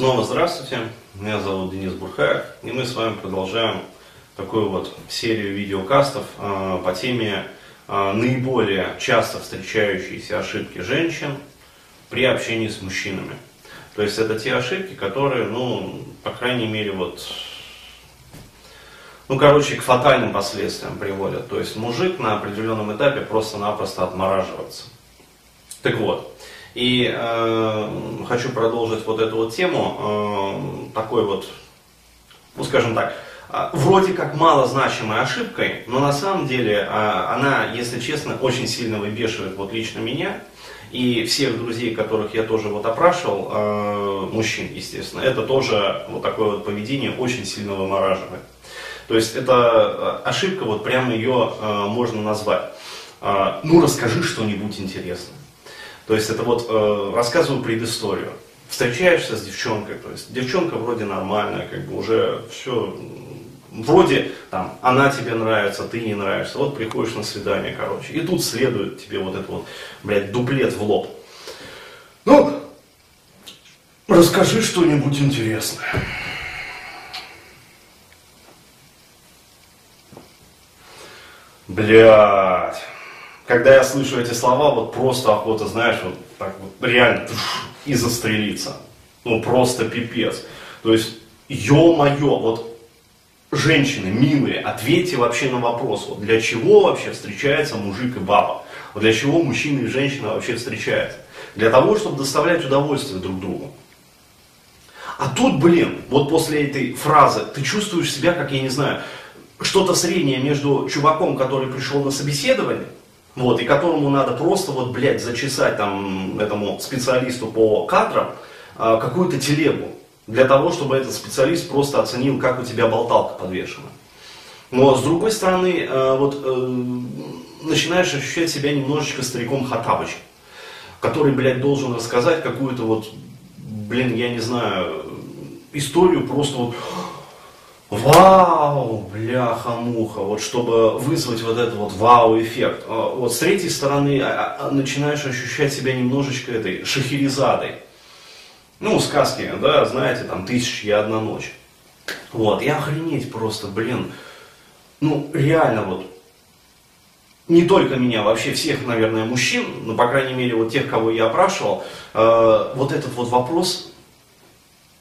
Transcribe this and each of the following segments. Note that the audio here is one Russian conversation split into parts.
Снова здравствуйте, меня зовут Денис Бурхаев, и мы с вами продолжаем такую вот серию видеокастов э, по теме э, наиболее часто встречающиеся ошибки женщин при общении с мужчинами. То есть это те ошибки, которые, ну, по крайней мере, вот, ну, короче, к фатальным последствиям приводят. То есть мужик на определенном этапе просто-напросто отмораживается. Так вот, и э, хочу продолжить вот эту вот тему э, такой вот, ну скажем так, э, вроде как малозначимой ошибкой, но на самом деле э, она, если честно, очень сильно выбешивает вот лично меня и всех друзей, которых я тоже вот опрашивал, э, мужчин, естественно, это тоже вот такое вот поведение очень сильно вымораживает. То есть это э, ошибка, вот прямо ее э, можно назвать. Э, ну расскажи что-нибудь интересное. То есть это вот э, рассказываю предысторию. Встречаешься с девчонкой, то есть девчонка вроде нормальная, как бы уже все, вроде там она тебе нравится, ты не нравишься, вот приходишь на свидание, короче, и тут следует тебе вот этот вот, блядь, дуплет в лоб. Ну, расскажи что-нибудь интересное. Блядь когда я слышу эти слова, вот просто охота, знаешь, вот так вот реально и застрелиться. Ну просто пипец. То есть, ё-моё, вот женщины, милые, ответьте вообще на вопрос, вот для чего вообще встречается мужик и баба? Вот для чего мужчина и женщина вообще встречаются? Для того, чтобы доставлять удовольствие друг другу. А тут, блин, вот после этой фразы ты чувствуешь себя, как, я не знаю, что-то среднее между чуваком, который пришел на собеседование, вот, и которому надо просто, вот, блядь, зачесать там этому специалисту по кадрам э, какую-то телегу, для того, чтобы этот специалист просто оценил, как у тебя болталка подвешена. Но с другой стороны, э, вот, э, начинаешь ощущать себя немножечко стариком Хатабычем, который, блядь, должен рассказать какую-то вот, блин, я не знаю, историю просто вот, вау, бляха-муха, вот чтобы вызвать вот этот вот вау-эффект. А, вот с третьей стороны а, а, начинаешь ощущать себя немножечко этой шахерезадой. Ну, сказки, да, знаете, там «Тысяча и одна ночь». Вот, и охренеть просто, блин, ну, реально вот, не только меня, вообще всех, наверное, мужчин, ну, по крайней мере, вот тех, кого я опрашивал, э, вот этот вот вопрос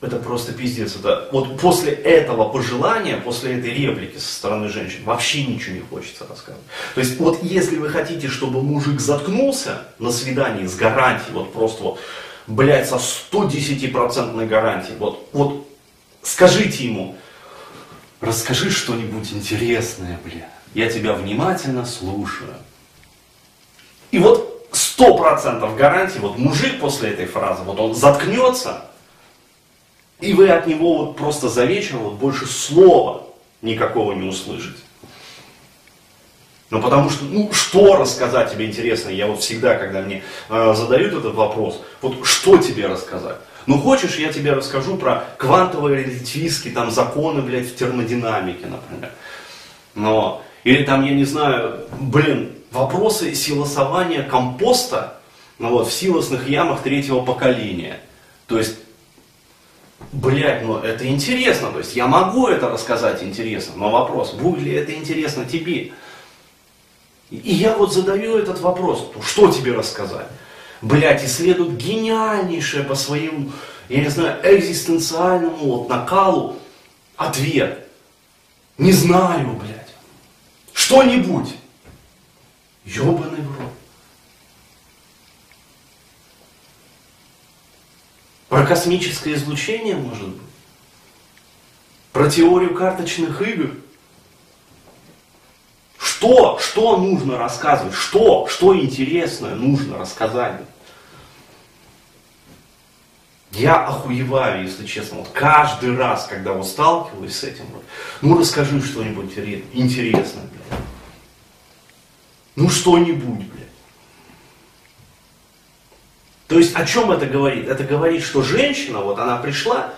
это просто пиздец. Это, вот после этого пожелания, после этой реплики со стороны женщин, вообще ничего не хочется рассказывать. То есть, вот если вы хотите, чтобы мужик заткнулся на свидании с гарантией, вот просто вот, блядь, со 110% гарантией, вот, вот скажите ему, расскажи что-нибудь интересное, бля, я тебя внимательно слушаю. И вот сто процентов гарантии, вот мужик после этой фразы, вот он заткнется, и вы от него вот просто за вечер вот больше слова никакого не услышите. Ну потому что, ну что рассказать тебе интересно? Я вот всегда, когда мне э, задают этот вопрос, вот что тебе рассказать? Ну хочешь, я тебе расскажу про квантовые релятивистские там законы, блядь, в термодинамике, например. Но, или там, я не знаю, блин, вопросы силосования компоста ну, вот, в силосных ямах третьего поколения. То есть Блять, ну это интересно, то есть я могу это рассказать интересно, но вопрос, будет ли это интересно тебе? И я вот задаю этот вопрос, что тебе рассказать? Блять, исследуют гениальнейшее по своему, я не знаю, экзистенциальному вот накалу ответ. Не знаю, блядь. Что-нибудь. Ебаный в рот. Про космическое излучение, может быть? Про теорию карточных игр? Что? Что нужно рассказывать? Что? Что интересное нужно рассказать? Я охуеваю, если честно. Вот каждый раз, когда вот сталкиваюсь с этим, вот, ну расскажи что-нибудь интересное, блядь. Ну что-нибудь, блядь. То есть о чем это говорит? Это говорит, что женщина, вот она пришла,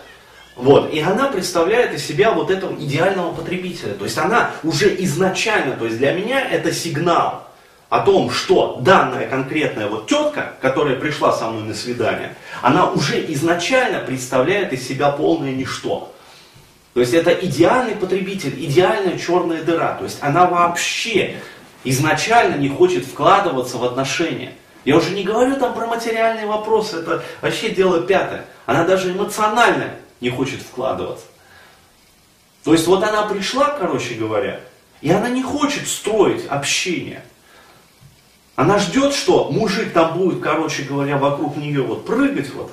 вот, и она представляет из себя вот этого идеального потребителя. То есть она уже изначально, то есть для меня это сигнал. о том, что данная конкретная вот тетка, которая пришла со мной на свидание, она уже изначально представляет из себя полное ничто. То есть это идеальный потребитель, идеальная черная дыра. То есть она вообще изначально не хочет вкладываться в отношения. Я уже не говорю там про материальные вопросы, это вообще дело пятое. Она даже эмоционально не хочет вкладываться. То есть вот она пришла, короче говоря, и она не хочет строить общение. Она ждет, что мужик там будет, короче говоря, вокруг нее вот прыгать вот.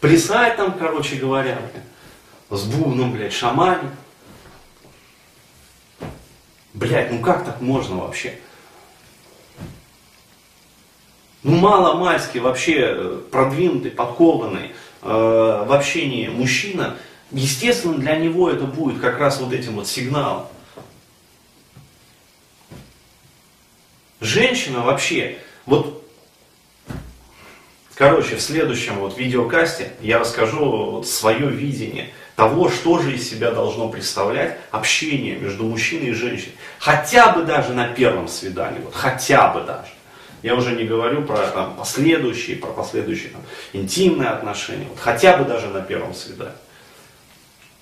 Плясать там, короче говоря, с бубном, блядь, шамане. Блядь, ну как так можно вообще? Ну мало мальски вообще э, продвинутый, подкованный э, в общении мужчина, естественно для него это будет как раз вот этим вот сигналом. Женщина вообще, вот, короче, в следующем вот видеокасте я расскажу вот свое видение того, что же из себя должно представлять общение между мужчиной и женщиной. Хотя бы даже на первом свидании, вот хотя бы даже. Я уже не говорю про там, последующие, про последующие там, интимные отношения, вот, хотя бы даже на первом свидании.